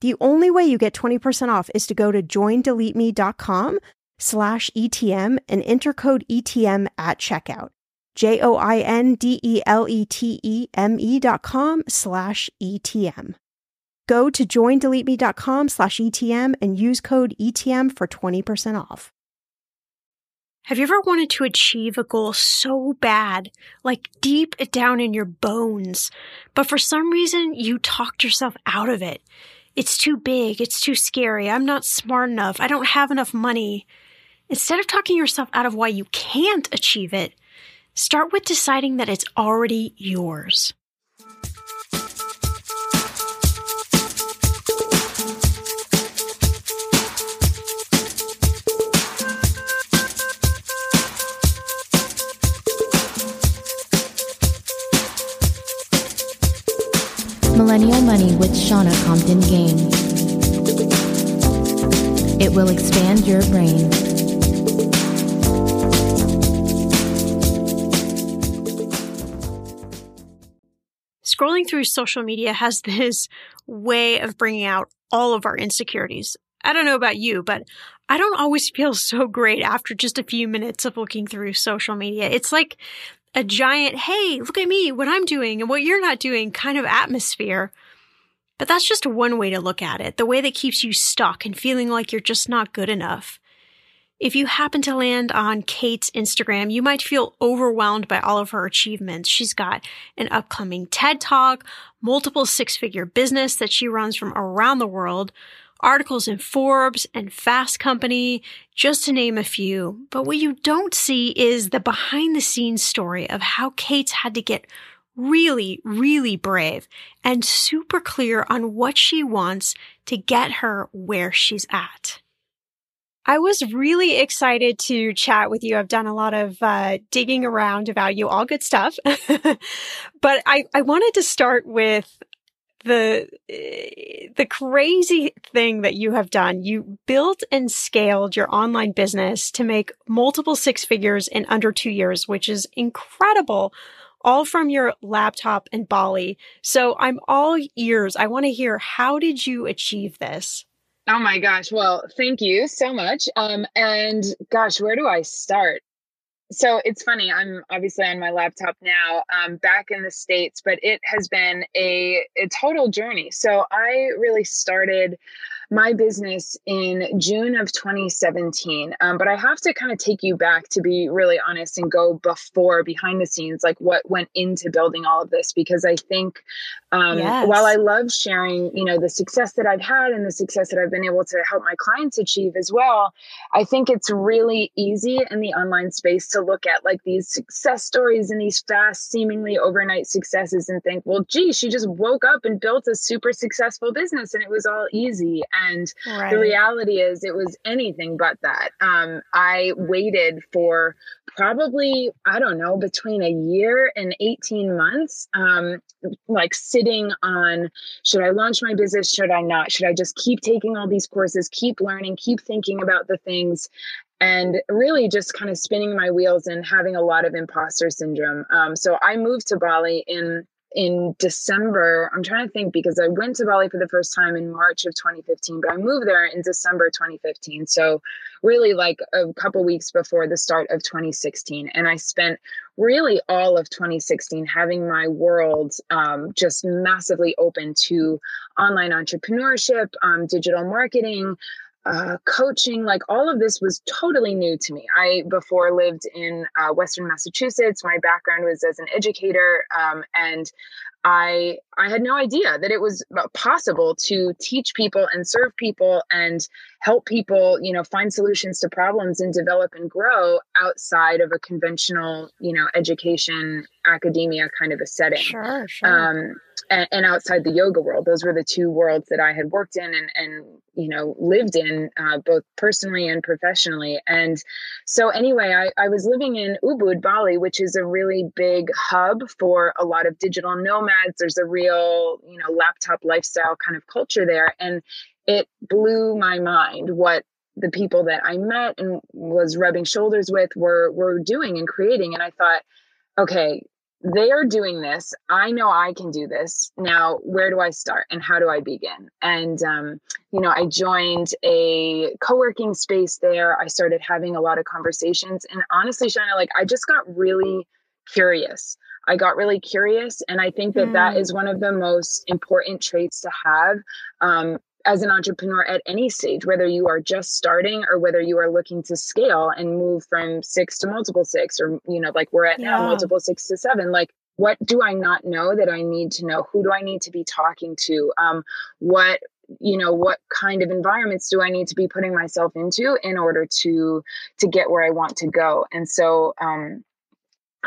The only way you get 20% off is to go to joindeleteme.com slash ETM and enter code ETM at checkout. J O I N D E L E T E M E dot com slash ETM. Go to joindeleteme.com slash ETM and use code ETM for 20% off. Have you ever wanted to achieve a goal so bad, like deep down in your bones, but for some reason you talked yourself out of it? It's too big. It's too scary. I'm not smart enough. I don't have enough money. Instead of talking yourself out of why you can't achieve it, start with deciding that it's already yours. Millennial Money with Shannah Compton Game. It will expand your brain. Scrolling through social media has this way of bringing out all of our insecurities. I don't know about you, but I don't always feel so great after just a few minutes of looking through social media. It's like a giant, hey, look at me, what I'm doing and what you're not doing kind of atmosphere. But that's just one way to look at it, the way that keeps you stuck and feeling like you're just not good enough. If you happen to land on Cait's Instagram, you might feel overwhelmed by all of her achievements. She's got an upcoming TED Talk, multiple six figure business that she runs from around the world, articles in Forbes and Fast Company, just to name a few. But what you don't see is the behind the scenes story of how Cait's had to get really, really brave and super clear on what she wants to get her where she's at. I was really excited to chat with you. I've done a lot of uh, digging around about you, all good stuff. but I, I wanted to start with the the crazy thing that you have done. You built and scaled your online business to make multiple six figures in under two years, which is incredible. All from your laptop in Bali. So I'm all ears. I want to hear how did you achieve this? Oh my gosh. Well, thank you so much. Um, and gosh, where do I start? So it's funny. I'm obviously on my laptop now, um, back in the States, but it has been a, a total journey. So I really started my business in June of 2017. Um, but I have to kind of take you back to be really honest and go before behind the scenes, like what went into building all of this, because I think um, yes. while I love sharing, you know, the success that I've had and the success that I've been able to help my clients achieve as well, I think it's really easy in the online space to look at like these success stories and these fast, seemingly overnight successes and think, well, gee, she just woke up and built a super successful business and it was all easy. And right. the reality is, it was anything but that. Um, I waited for probably, I don't know, between a year and 18 months, um, like sitting on should I launch my business? Should I not? Should I just keep taking all these courses, keep learning, keep thinking about the things? and really just kind of spinning my wheels and having a lot of imposter syndrome. Um, so I moved to Bali in in December. I'm trying to think because I went to Bali for the first time in March of 2015, but I moved there in December 2015. So really like a couple weeks before the start of 2016. And I spent really all of 2016 having my world um, just massively open to online entrepreneurship, um, digital marketing, uh, coaching, like all of this was totally new to me. I before lived in uh, Western Massachusetts. My background was as an educator, um, and I I had no idea that it was possible to teach people and serve people and help people, you know, find solutions to problems and develop and grow outside of a conventional, you know, education academia kind of a setting. Sure, sure. Um, and, and, outside the yoga world. Those were the two worlds that I had worked in and, and you know, lived in uh, both personally and professionally. And so, anyway, I, I was living in Ubud, Bali, which is a really big hub for a lot of digital nomads. There's a real, you know, laptop lifestyle kind of culture there. And it blew my mind what the people that I met and was rubbing shoulders with were were doing and creating. And I thought, okay, they are doing this. I know I can do this. Now, where do I start and how do I begin? And, um, you know, I joined a co working space there. I started having a lot of conversations. And honestly, Shannah, like I just got really curious. I got really curious. And I think that mm. that is one of the most important traits to have um, as an entrepreneur at any stage, whether you are just starting or whether you are looking to scale and move from six to multiple six, or, you know, like we're at yeah. now, multiple six to seven, like, what do I not know that I need to know? Who do I need to be talking to? Um, what you know what kind of environments do i need to be putting myself into in order to to get where i want to go and so um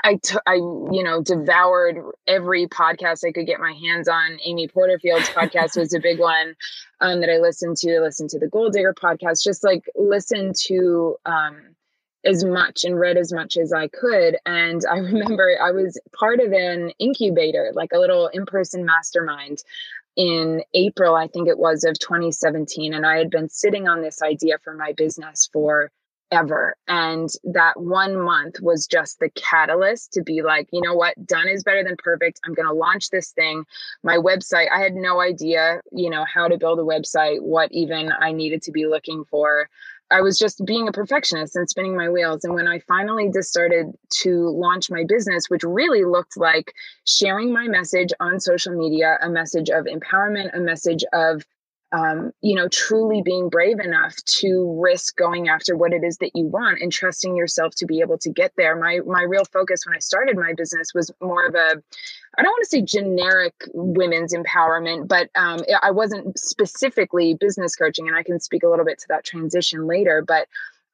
I, t- I, you know, devoured every podcast I could get my hands on. Amy Porterfield's podcast was a big one um, that I listened to. I listened to the Goal Digger podcast, just like listen to um, as much and read as much as I could. And I remember I was part of an incubator, like a little in person mastermind in April, I think it was, of 2017. And I had been sitting on this idea for my business for ever. And that one month was just the catalyst to be like, you know what, done is better than perfect. I'm going to launch this thing. My website, I had no idea, you know, how to build a website, what even I needed to be looking for. I was just being a perfectionist and spinning my wheels. And when I finally just started to launch my business, which really looked like sharing my message on social media, a message of empowerment, a message of um, you know, truly being brave enough to risk going after what it is that you want and trusting yourself to be able to get there. My my real focus when I started my business was more of a I don't want to say generic women's empowerment, but um, I wasn't specifically business coaching, and I can speak a little bit to that transition later. But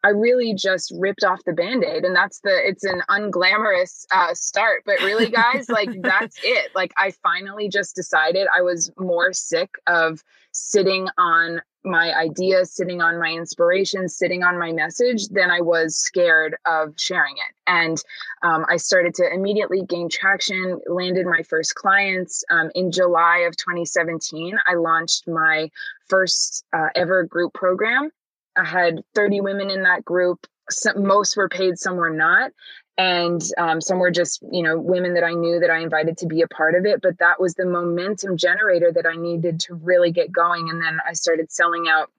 I really just ripped off the band-aid and that's the it's an unglamorous uh, start but really guys like that's it. Like I finally just decided I was more sick of sitting on my ideas sitting on my inspiration sitting on my message than I was scared of sharing it. And um, I started to immediately gain traction landed my first clients. Um, in July of 2017 I launched my first uh, ever group program I had 30 women in that group. Some, most were paid, some were not. And um, some were just, you know, women that I knew that I invited to be a part of it. But that was the momentum generator that I needed to really get going. And then I started selling out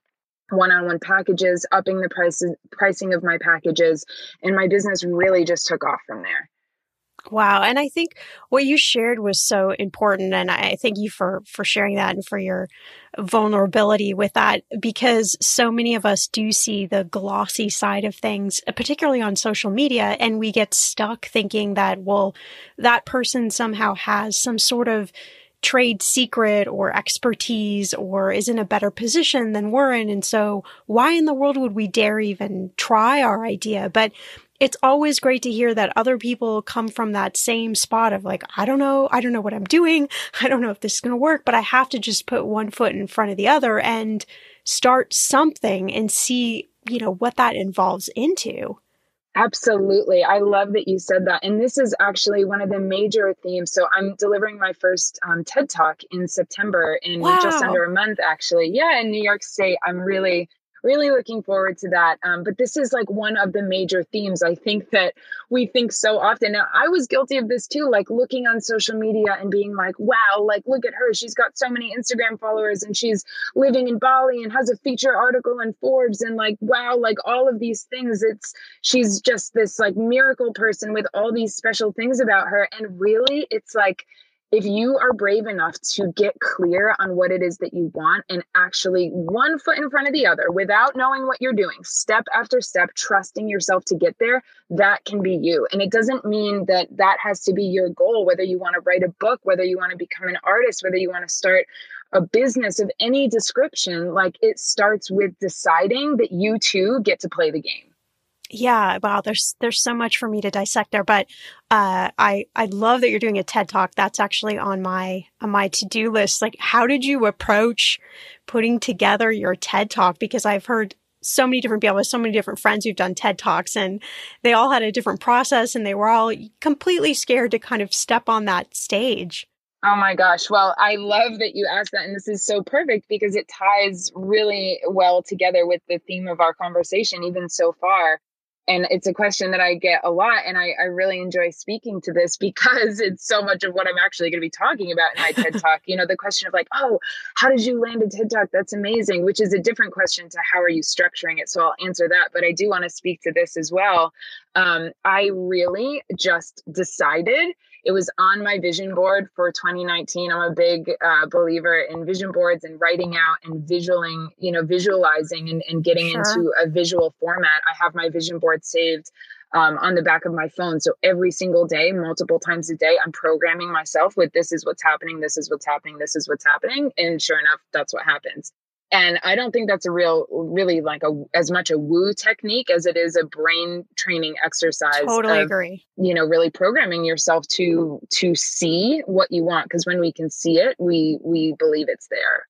one-on-one packages, upping the prices, pricing of my packages, and my business really just took off from there. Wow. And I think what you shared was so important. And I thank you for, for sharing that and for your vulnerability with that because so many of us do see the glossy side of things, uh, particularly on social media. And we get stuck thinking that, well, that person somehow has some sort of trade secret or expertise or is in a better position than we're in. And so why in the world would we dare even try our idea? But it's always great to hear that other people come from that same spot of like, I don't know, I don't know what I'm doing. I don't know if this is going to work, but I have to just put one foot in front of the other and start something and see, you know, what that involves into. Absolutely. I love that you said that. And this is actually one of the major themes. So I'm delivering my first um, TED Talk in September in wow. just under a month, actually. Yeah, in New York State. I'm really really looking forward to that. Um, but this is like one of the major themes I think that we think so often. Now, I was guilty of this too, like looking on social media and being like, wow, like look at her. She's got so many Instagram followers and she's living in Bali and has a feature article in Forbes and like, wow, like all of these things. It's she's just this like miracle person with all these special things about her. And really, it's like, if you are brave enough to get clear on what it is that you want and actually one foot in front of the other without knowing what you're doing, step after step, trusting yourself to get there, that can be you. And it doesn't mean that that has to be your goal, whether you want to write a book, whether you want to become an artist, whether you want to start a business of any description. Like it starts with deciding that you too get to play the game yeah wow there's there's so much for me to dissect there but uh, i i love that you're doing a ted talk that's actually on my on my to-do list like how did you approach putting together your ted talk because i've heard so many different people with so many different friends who've done ted talks and they all had a different process and they were all completely scared to kind of step on that stage Oh my gosh. Well, I love that you asked that. And this is so perfect because it ties really well together with the theme of our conversation, even so far and it's a question that I get a lot. And I, I really enjoy speaking to this because it's so much of what I'm actually going to be talking about in my TED Talk. You know, the question of like, oh, how did you land a TED Talk? That's amazing, which is a different question to how are you structuring it. So I'll answer that. But I do want to speak to this as well. Um, I really just decided it was on my vision board for 2019. I'm a big uh, believer in vision boards and writing out and visualing, you know, visualizing and, and getting sure. into a visual format. I have my vision board saved um, on the back of my phone. So every single day, multiple times a day, I'm programming myself with this is what's happening, this is what's happening, this is what's happening. And sure enough, that's what happens and i don't think that's a real really like a as much a woo technique as it is a brain training exercise totally of, agree. you know really programming yourself to to see what you want because when we can see it we we believe it's there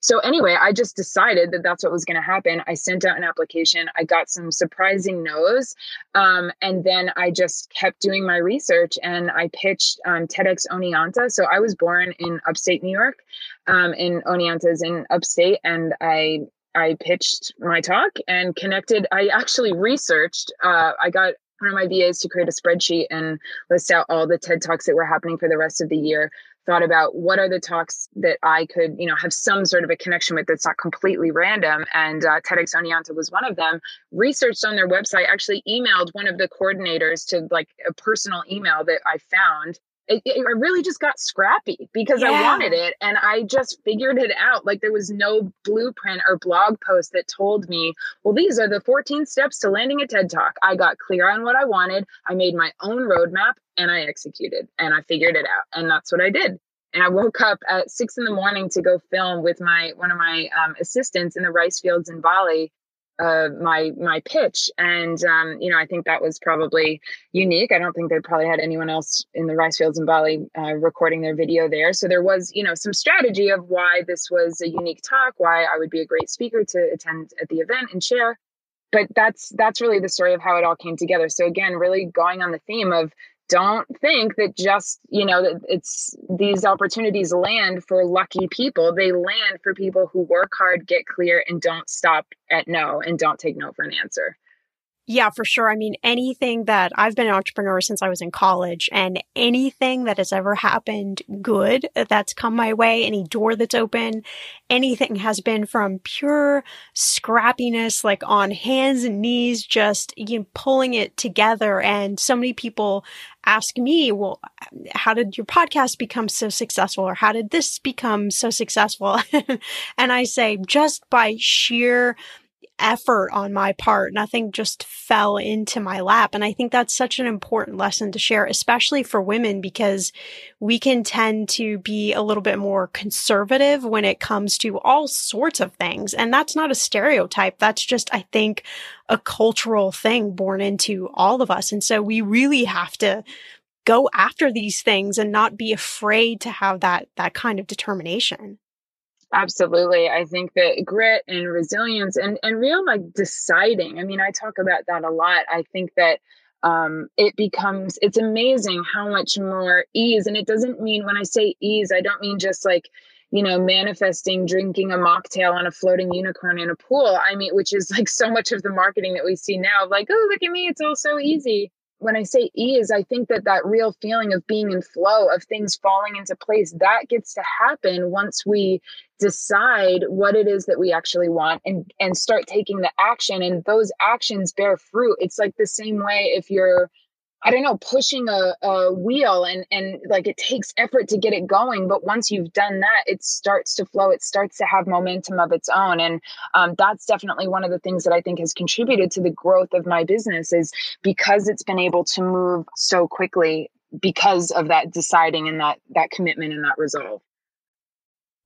so anyway, I just decided that that's what was going to happen. I sent out an application. I got some surprising no's, um, and then I just kept doing my research and I pitched um, TEDx Oneonta. So I was born in upstate New York, um, in Oneonta's in upstate, and I I pitched my talk and connected. I actually researched. Uh, I got one of my VAs to create a spreadsheet and list out all the TED Talks that were happening for the rest of the year. Thought about what are the talks that I could, you know, have some sort of a connection with that's not completely random. And uh, TEDx Oneonta was one of them. Researched on their website, actually emailed one of the coordinators to like a personal email that I found it, it, I really just got scrappy because yeah. I wanted it and I just figured it out. Like there was no blueprint or blog post that told me, well, these are the 14 steps to landing a TED Talk. I got clear on what I wanted. I made my own roadmap and I executed and I figured it out. And that's what I did. And I woke up at six in the morning to go film with my one of my um, assistants in the rice fields in Bali uh, my my pitch, and um, you know I think that was probably unique. I don't think they probably had anyone else in the rice fields in Bali uh, recording their video there. So there was you know some strategy of why this was a unique talk, why I would be a great speaker to attend at the event and share. But that's that's really the story of how it all came together. So again, really going on the theme of don't think that just you know that it's these opportunities land for lucky people. They land for people who work hard get clear and don't stop at no and don't take no for an answer yeah, for sure. I mean, anything that I've been an entrepreneur since I was in college and anything that has ever happened good uh, that's come my way, any door that's open, anything has been from pure scrappiness, like on hands and knees, just you know, pulling it together. And so many people ask me, well, how did your podcast become so successful? Or how did this become so successful? and I say, just by sheer effort on my part. Nothing just fell into my lap. And I think that's such an important lesson to share, especially for women, because we can tend to be a little bit more conservative when it comes to all sorts of things. And that's not a stereotype. That's just, I think, a cultural thing born into all of us. And so we really have to go after these things and not be afraid to have that, that kind of determination. Absolutely. I think that grit and resilience and, and real like deciding. I mean, I talk about that a lot. I think that um, it becomes, it's amazing how much more ease. And it doesn't mean when I say ease, I don't mean just like, you know, manifesting drinking a mocktail on a floating unicorn in a pool. I mean, which is like so much of the marketing that we see now, like, oh, look at me, it's all so easy when I say ease, I think that that real feeling of being in flow, of things falling into place, that gets to happen once we decide what it is that we actually want and and start taking the action and those actions bear fruit. It's like the same way if you're I don't know, pushing a, a wheel and and like it takes effort to get it going, but once you've done that, it starts to flow. It starts to have momentum of its own, and um, that's definitely one of the things that I think has contributed to the growth of my business is because it's been able to move so quickly because of that deciding and that that commitment and that resolve.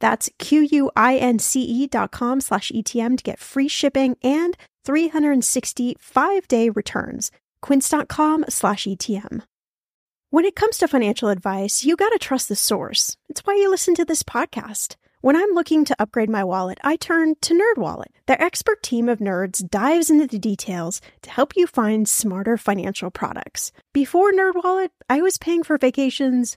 That's Q-U-I-N-C-E dot com slash ETM to get free shipping and 365 day returns. Quince.com slash ETM. When it comes to financial advice, you got to trust the source. It's why you listen to this podcast. When I'm looking to upgrade my wallet, I turn to NerdWallet. Their expert team of nerds dives into the details to help you find smarter financial products. Before NerdWallet, I was paying for vacations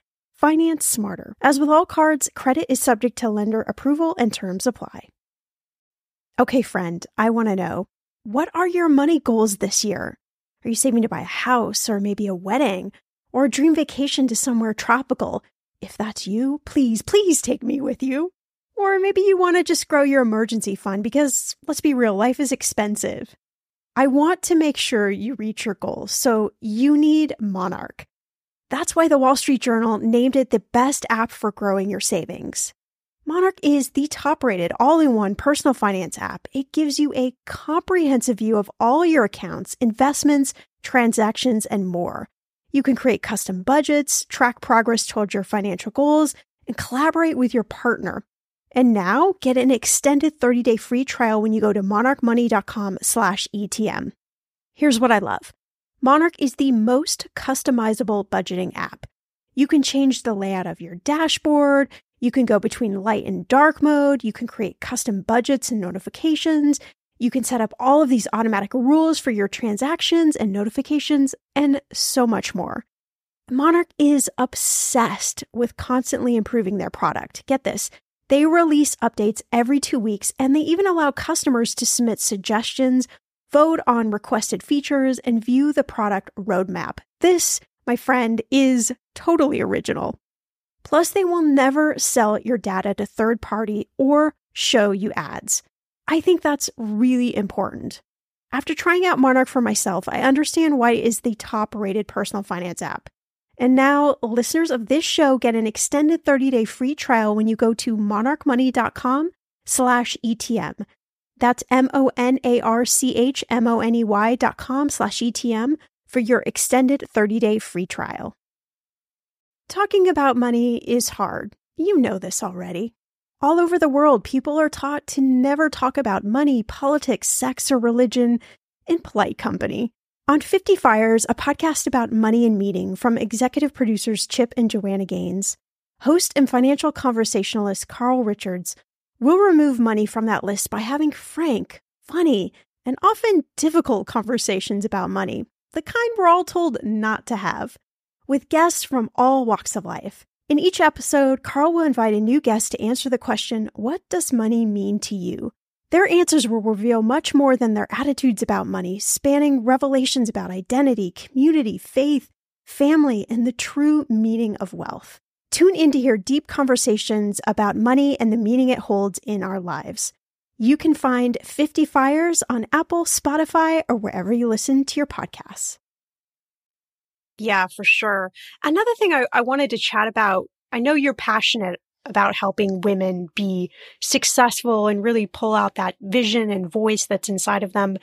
Finance smarter. As with all cards, credit is subject to lender approval and terms apply. Okay, friend, I want to know what are your money goals this year? Are you saving to buy a house or maybe a wedding or a dream vacation to somewhere tropical? If that's you, please, please take me with you. Or maybe you want to just grow your emergency fund because let's be real, life is expensive. I want to make sure you reach your goals, so you need Monarch. That's why the Wall Street Journal named it the best app for growing your savings. Monarch is the top rated all in one personal finance app. It gives you a comprehensive view of all your accounts, investments, transactions, and more. You can create custom budgets, track progress towards your financial goals, and collaborate with your partner. And now get an extended 30-day free trial when you go to monarchmoney.com slash ETM. Here's what I love. Monarch is the most customizable budgeting app. You can change the layout of your dashboard. You can go between light and dark mode. You can create custom budgets and notifications. You can set up all of these automatic rules for your transactions and notifications and so much more. Monarch is obsessed with constantly improving their product. Get this. They release updates every two weeks, and they even allow customers to submit suggestions, vote on requested features, and view the product roadmap. This, my friend, is totally original. Plus, they will never sell your data to third party or show you ads. I think that's really important. After trying out Monarch for myself, I understand why it is the top rated personal finance app. And now listeners of this show get an extended 30-day free trial when you go to monarchmoney.com slash ETM. That's M-O-N-A-R-C-H-M-O-N-E-Y dot com slash ETM for your extended 30-day free trial. Talking about money is hard. You know this already. All over the world, people are taught to never talk about money, politics, sex, or religion in polite company. On 50 Fires, a podcast about money and meeting from executive producers Chip and Joanna Gaines, host and financial conversationalist Carl Richards will remove money from that list by having frank, funny, and often difficult conversations about money, the kind we're all told not to have, with guests from all walks of life. In each episode, Carl will invite a new guest to answer the question, What does money mean to you? Their answers will reveal much more than their attitudes about money, spanning revelations about identity, community, faith, family, and the true meaning of wealth. Tune in to hear deep conversations about money and the meaning it holds in our lives. You can find 50 Fires on Apple, Spotify, or wherever you listen to your podcasts. Yeah, for sure. Another thing I, I wanted to chat about I know you're passionate about helping women be successful and really pull out that vision and voice that's inside of them.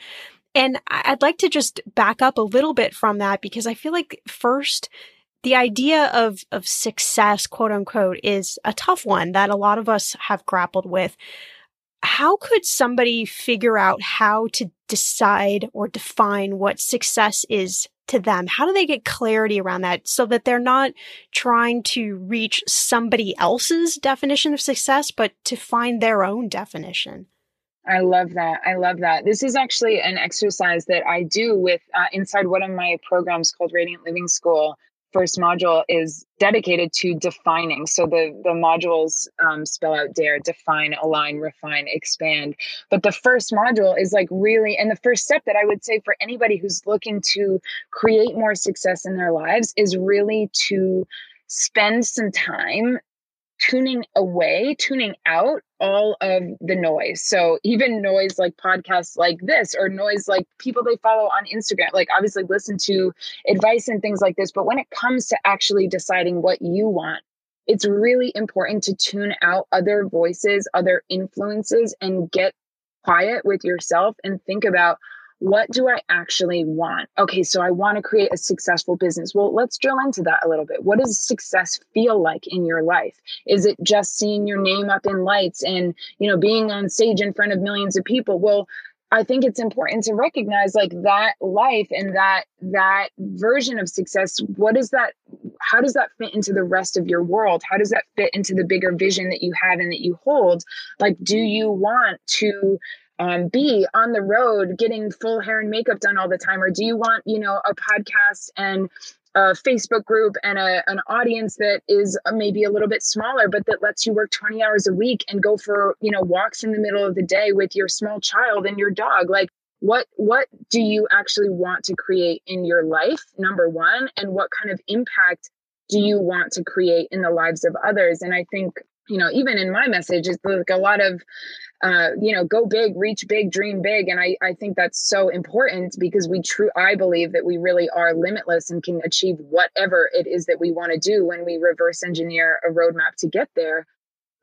And I'd like to just back up a little bit from that because I feel like first, the idea of, of success, quote unquote, is a tough one that a lot of us have grappled with. How could somebody figure out how to decide or define what success is to them? How do they get clarity around that so that they're not trying to reach somebody else's definition of success, but to find their own definition? I love that. I love that. This is actually an exercise that I do with uh, inside one of my programs called Radiant Living School first module is dedicated to defining. So the the modules um, spell out dare, define, align, refine, expand. But the first module is like really, and the first step that I would say for anybody who's looking to create more success in their lives is really to spend some time tuning away, tuning out all of the noise. So even noise like podcasts like this or noise like people they follow on Instagram, like obviously listen to advice and things like this. But when it comes to actually deciding what you want, it's really important to tune out other voices, other influences, and get quiet with yourself and think about what do I actually want? Okay, so I want to create a successful business. Well, let's drill into that a little bit. What does success feel like in your life? Is it just seeing your name up in lights and, you know, being on stage in front of millions of people? Well, I think it's important to recognize like that life and that that version of success what is that how does that fit into the rest of your world how does that fit into the bigger vision that you have and that you hold like do you want to um, be on the road getting full hair and makeup done all the time? Or do you want you know a podcast and a Facebook group and a, an audience that is maybe a little bit smaller, but that lets you work 20 hours a week and go for, you know, walks in the middle of the day with your small child and your dog. Like what what do you actually want to create in your life number one? And what kind of impact do you want to create in the lives of others? And i think you know even in my message it's like a lot of uh, you know, go big, reach big, dream big. And I, I think that's so important because we true I believe that we really are limitless and can achieve whatever it is that we want to do when we reverse engineer a roadmap to get there.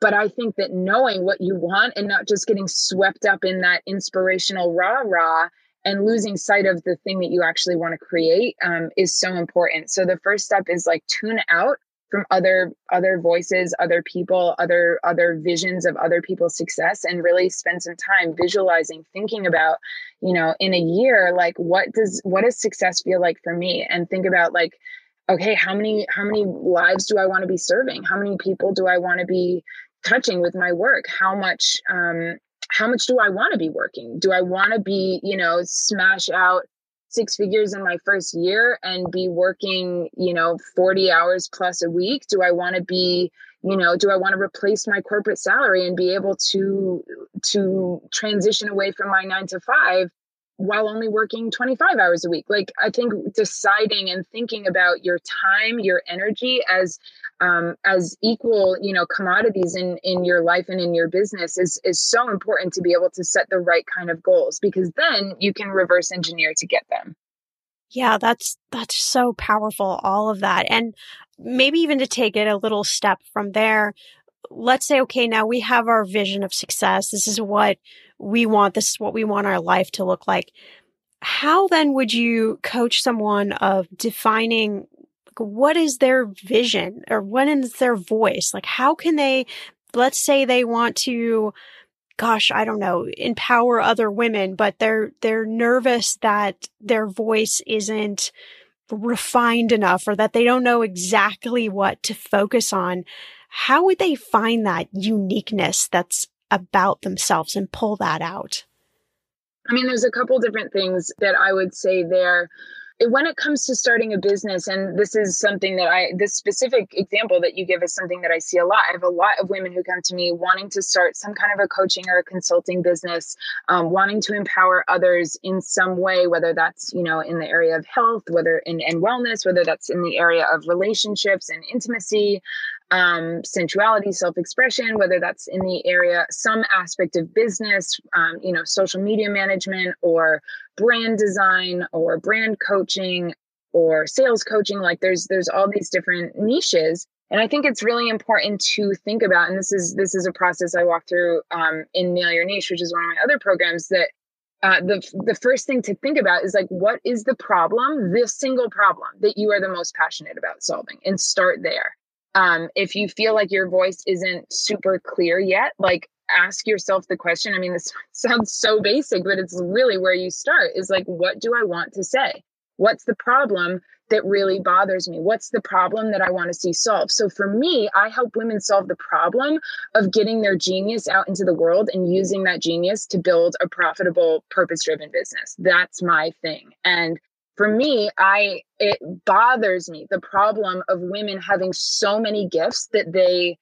But I think that knowing what you want and not just getting swept up in that inspirational rah rah and losing sight of the thing that you actually want to create um, is so important. So the first step is like tune out from other other voices other people other other visions of other people's success and really spend some time visualizing thinking about you know in a year like what does what does success feel like for me? And think about like okay how many how many lives do i want to be serving? How many people do i want to be touching with my work? How much um how much do i want to be working? Do i want to be you know smash out six figures in my first year and be working, you know, 40 hours plus a week? Do I want to be, you know, do I want to replace my corporate salary and be able to to transition away from my 9 to 5 while only working 25 hours a week. Like i think deciding and thinking about your time your energy as um, as equal you know commodities in in your life and in your business is is so important to be able to set the right kind of goals because then you can reverse engineer to get them. Yeah that's that's so powerful all of that. And maybe even to take it a little step from there let's say okay now we have our vision of success. This is what we want this is what we want our life to look like how then would you coach someone of defining what is their vision or what is their voice? Like, how can they, let's say they want to, gosh, I don't know, empower other women, but they're, they're nervous that their voice isn't refined enough or that they don't know exactly what to focus on. How would they find that uniqueness that's about themselves and pull that out? I mean, there's a couple different things that I would say there. When it comes to starting a business and this is something that i this specific example that you give is something that i see a lot. I have a lot of women who come to me wanting to start some kind of a coaching or a consulting business um, wanting to empower others in some way whether that's you know in the area of health whether in and wellness whether that's in the area of relationships and intimacy um, sensuality, self expression, whether that's in the area, some aspect of business, um, you know, social media management or brand design or brand coaching or sales coaching. Like there's there's all these different niches. And I think it's really important to think about, and this is this is a process I walk through um, in Nail Your Niche, which is one of my other programs. That uh, the the first thing to think about is like, what is the problem, this single problem that you are the most passionate about solving, and start there um, if you feel like your voice isn't super clear yet, like ask yourself the question. I mean, this sounds so basic, but it's really where you start is like, what do I want to say? What's the problem that really bothers me? What's the problem that I want to see solved? So for me, I help women solve the problem of getting their genius out into the world and using that genius to build a profitable, purpose driven business. That's my thing. And for me, I it bothers me the problem of women having so many gifts that they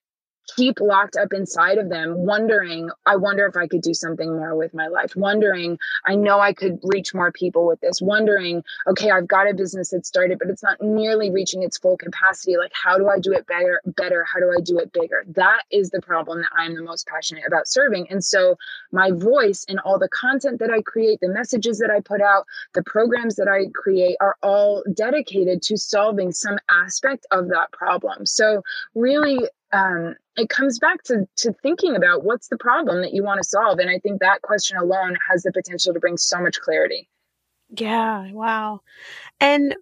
keep locked up inside of them, wondering, I wonder if I could do something more with my life, wondering, I know I could reach more people with this, wondering, okay, I've got a business that started, but it's not nearly reaching its full capacity. Like, how do I do it better? Better? How do I do it bigger? That is the problem that I'm the most passionate about serving. And so, my voice and all the content that I create, the messages that I put out, the programs that I create are all dedicated to solving some aspect of that problem. So, really, um, it comes back to to thinking about what's the problem that you want to solve and i think that question alone has the potential to bring so much clarity. Yeah wow. And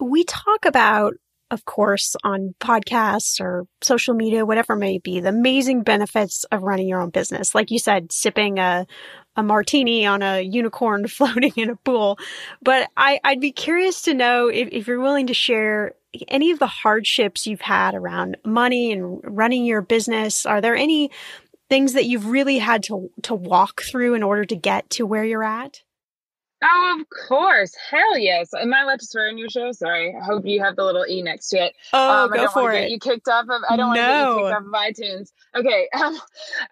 we talk about of course, on podcasts or social media, whatever may be, the amazing benefits of running your own business. Like you said, sipping a, a martini on a unicorn floating in a pool. But I, I'd be curious to know if, if you're willing to share any of the hardships you've had around money and running your business. Are there any things that you've really had to to walk through in order to get to where you're at? Oh, of course. Hell yes. Am I allowed to swear in your show? Sorry. I hope you have the little E next to it. Oh, um, go for it. you kicked off of, I don't want to get you kicked off of iTunes. Okay.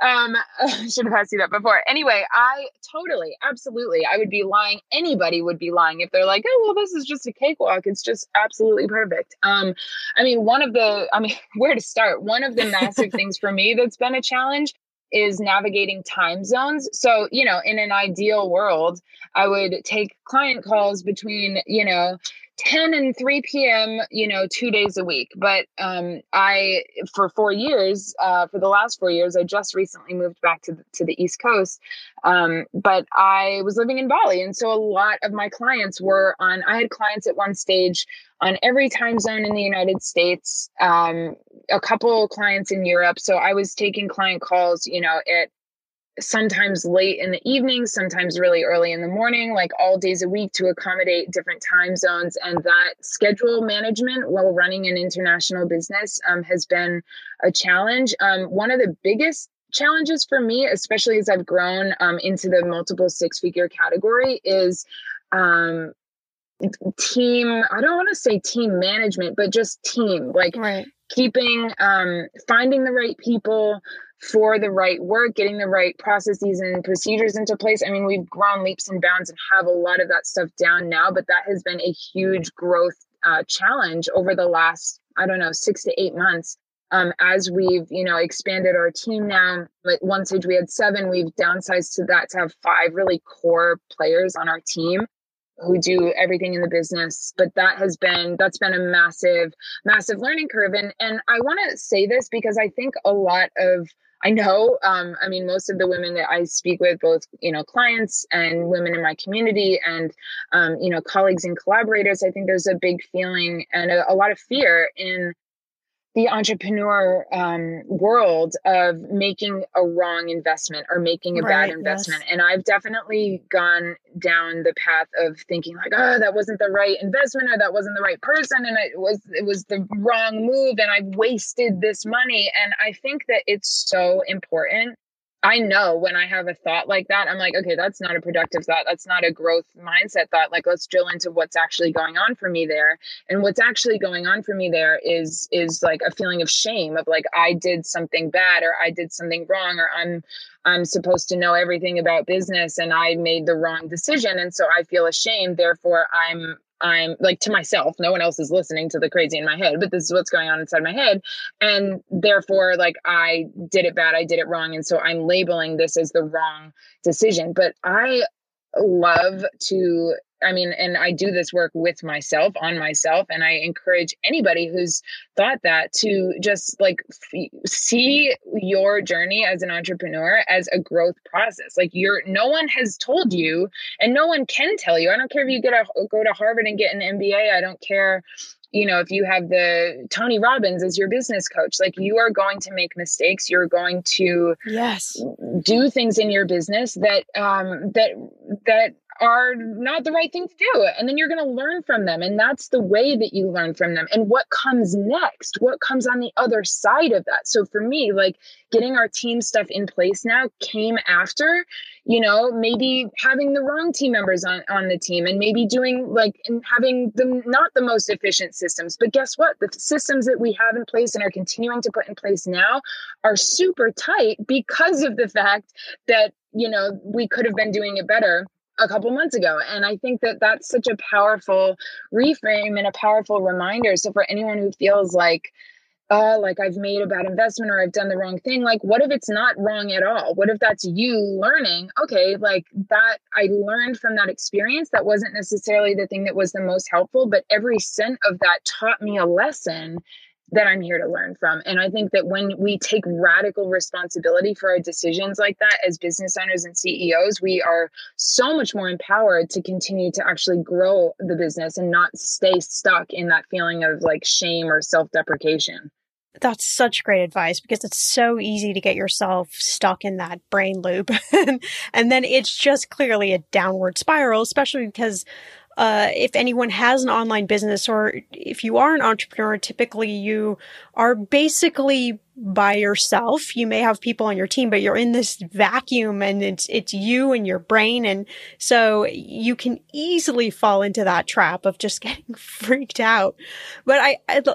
Um, um, should have asked you that before. Anyway, I totally, absolutely. I would be lying. Anybody would be lying if they're like, oh, well, this is just a cakewalk. It's just absolutely perfect. Um, I mean, one of the, I mean, where to start? One of the massive things for me that's been a challenge is navigating time zones. So, you know, in an ideal world, I would take client calls between, you know, 10 and 3 p.m you know two days a week but um i for four years uh for the last four years i just recently moved back to the, to the east coast um but i was living in bali and so a lot of my clients were on i had clients at one stage on every time zone in the united states um a couple clients in europe so i was taking client calls you know at sometimes late in the evening, sometimes really early in the morning, like all days a week to accommodate different time zones. And that schedule management while running an international business um, has been a challenge. Um, one of the biggest challenges for me, especially as I've grown um, into the multiple six figure category, is um, team i don't want to say team management but just team like right. Keeping um finding the right people for the right work, getting the right processes and procedures into place. I mean, we've grown leaps and bounds and have a lot of that stuff down now, but that has been a huge growth uh, challenge over the last, I don't know, six to eight months. Um, as we've, you know, expanded our team now, at one stage we had seven, we've downsized to that to have five really core players on our team who do everything in the business but that has been that's been a massive massive learning curve. And and i want to say this because i think a lot of I know, um, I mean, most of the women that I speak with, both, you know, clients and women in my community and, um, you know, colleagues and collaborators, I think there's a big feeling and a, a lot of fear in the entrepreneur um, world of making a wrong investment or making a right, bad investment. Yes. And I've definitely gone down the path of thinking like, oh, that wasn't the right investment or that wasn't the right person. And it was, it was the wrong move and I wasted this money. And I think that it's so important I know when I have a thought like that, I'm like, okay, that's not a productive thought. That's not a growth mindset thought. Like, let's drill into what's actually going on for me there. And what's actually going on for me there is is like a feeling of shame of like I did something bad or I did something wrong or I'm I'm supposed to know everything about business and I made the wrong decision. And so I feel ashamed. Therefore, I'm I'm like to myself, no one else is listening to the crazy in my head, but this is what's going on inside my head. And therefore, like I did it bad, I did it wrong. And so I'm labeling this as the wrong decision. But I love to I mean, and I do this work with myself on myself. And I encourage anybody who's thought that to just like f- see your journey as an entrepreneur as a growth process. Like you're, no one has told you and no one can tell you. I don't care if you get a, go to Harvard and get an MBA. I don't care you know if you have the tony robbins as your business coach like you are going to make mistakes you're going to yes do things in your business that um that that are not the right thing to do. And then you're going to learn from them. And that's the way that you learn from them. And what comes next? What comes on the other side of that? So for me, like getting our team stuff in place now came after, you know, maybe having the wrong team members on, on the team and maybe doing like and having the not the most efficient systems. But guess what? The systems that we have in place and are continuing to put in place now are super tight because of the fact that, you know, we could have been doing it better a couple months ago. And I think that that's such a powerful reframe and a powerful reminder. So for anyone who feels like, uh, like I've made a bad investment or I've done the wrong thing. Like, what if it's not wrong at all? What if that's you learning? Okay, like that, I learned from that experience. That wasn't necessarily the thing that was the most helpful, but every cent of that taught me a lesson that I'm here to learn from. And I think that when we take radical responsibility for our decisions like that as business owners and CEOs, we are so much more empowered to continue to actually grow the business and not stay stuck in that feeling of like shame or self deprecation. That's such great advice because it's so easy to get yourself stuck in that brain loop. and then it's just clearly a downward spiral, especially because uh, if anyone has an online business or if you are an entrepreneur, typically you are basically by yourself. You may have people on your team, but you're in this vacuum and it's, it's you and your brain. And so you can easily fall into that trap of just getting freaked out. But I, I'd,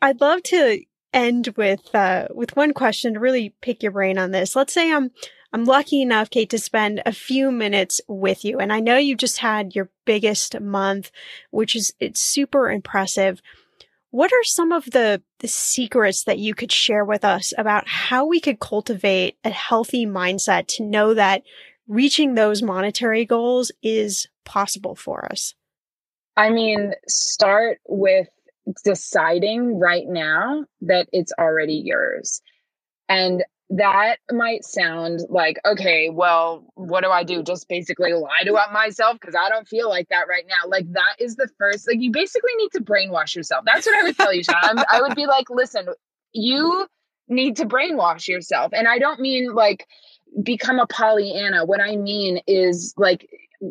I'd love to end with uh, with one question to really pick your brain on this. Let's say I'm I'm lucky enough, Cait, to spend a few minutes with you, and I know you just had your biggest month, which is it's super impressive. What are some of the, the secrets that you could share with us about how we could cultivate a healthy mindset to know that reaching those monetary goals is possible for us? I mean, start with deciding right now that it's already yours. And that might sound like, okay, well, what do I do? Just basically lie to mm-hmm. myself because I don't feel like that right now. Like, that is the first, like, you basically need to brainwash yourself. That's what I would tell you, Sean. I would be like, listen, you need to brainwash yourself. And I don't mean like become a Pollyanna. What I mean is like,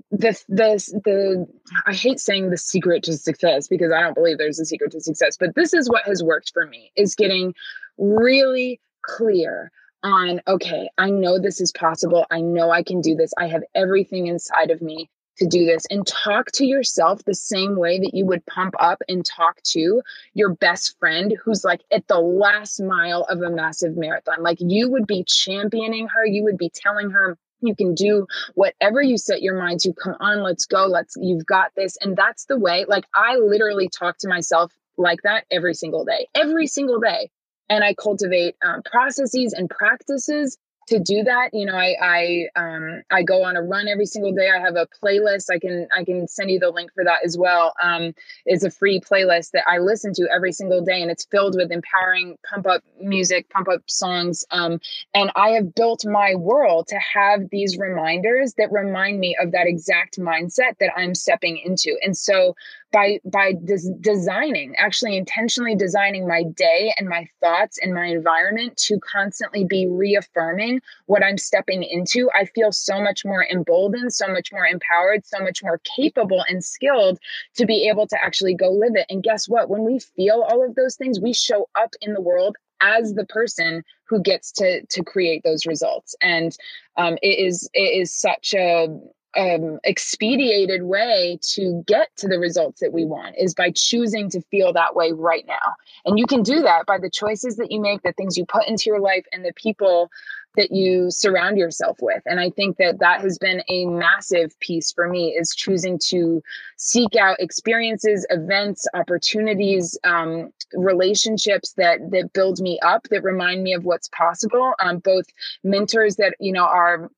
the the the I hate saying the secret to success because I don't believe there's a secret to success, but this is what has worked for me is getting really clear on okay, I know this is possible. I know I can do this. I have everything inside of me to do this and talk to yourself the same way that you would pump up and talk to your best friend who's like at the last mile of a massive marathon. Like you would be championing her, you would be telling her you can do whatever you set your mind to. Come on, let's go. Let's, you've got this. And that's the way, like, I literally talk to myself like that every single day, every single day. And I cultivate um, processes and practices to do that you know i i um i go on a run every single day. I have a playlist. I can i can send you the link for that as well. Um it's a free playlist that i listen to every single day and it's filled with empowering pump up music pump up songs. Um and i have built my world to have these reminders that remind me of that exact mindset that i'm stepping into. And so by by des- designing actually intentionally designing my day and my thoughts and my environment to constantly be reaffirming what i'm stepping into. I feel so much more emboldened so much more empowered so much more capable and skilled to be able to actually go live it. And guess what? When we feel all of those things we show up in the world as the person who gets to to create those results. And um, it is it is such a um, expedited way to get to the results that we want is by choosing to feel that way right now. And you can do that by the choices that you make, the things you put into your life, and the people that you surround yourself with. And I think that that has been a massive piece for me is choosing to seek out experiences, events, opportunities, um, relationships that that build me up, that remind me of what's possible. Um, both mentors that you know are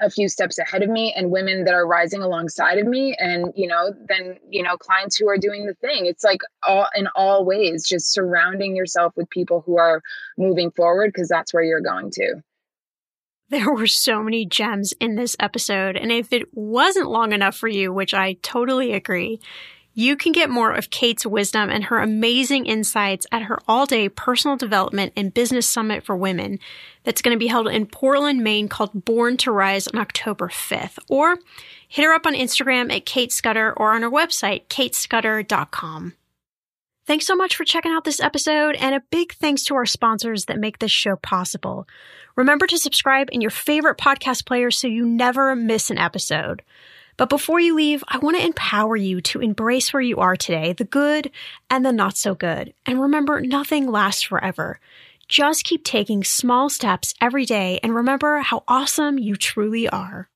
a few steps ahead of me and women that are rising alongside of me and you know then you know clients who are doing the thing. It's like all in all ways just surrounding yourself with people who are moving forward because that's where you're going to. There were so many gems in this episode and if it wasn't long enough for you which i totally agree you can get more of Cait's wisdom and her amazing insights at her all day personal development and business summit for women that's going to be held in Portland, Maine called Born to Rise on October 5th. Or hit her up on Instagram at Cait Scudder or on her website, caitscudder.com. Thanks so much for checking out this episode, and a big thanks to our sponsors that make this show possible. Remember to subscribe in your favorite podcast player so you never miss an episode. But before you leave, I want to empower you to embrace where you are today, the good and the not so good. And remember, nothing lasts forever. Just keep taking small steps every day and remember how awesome you truly are.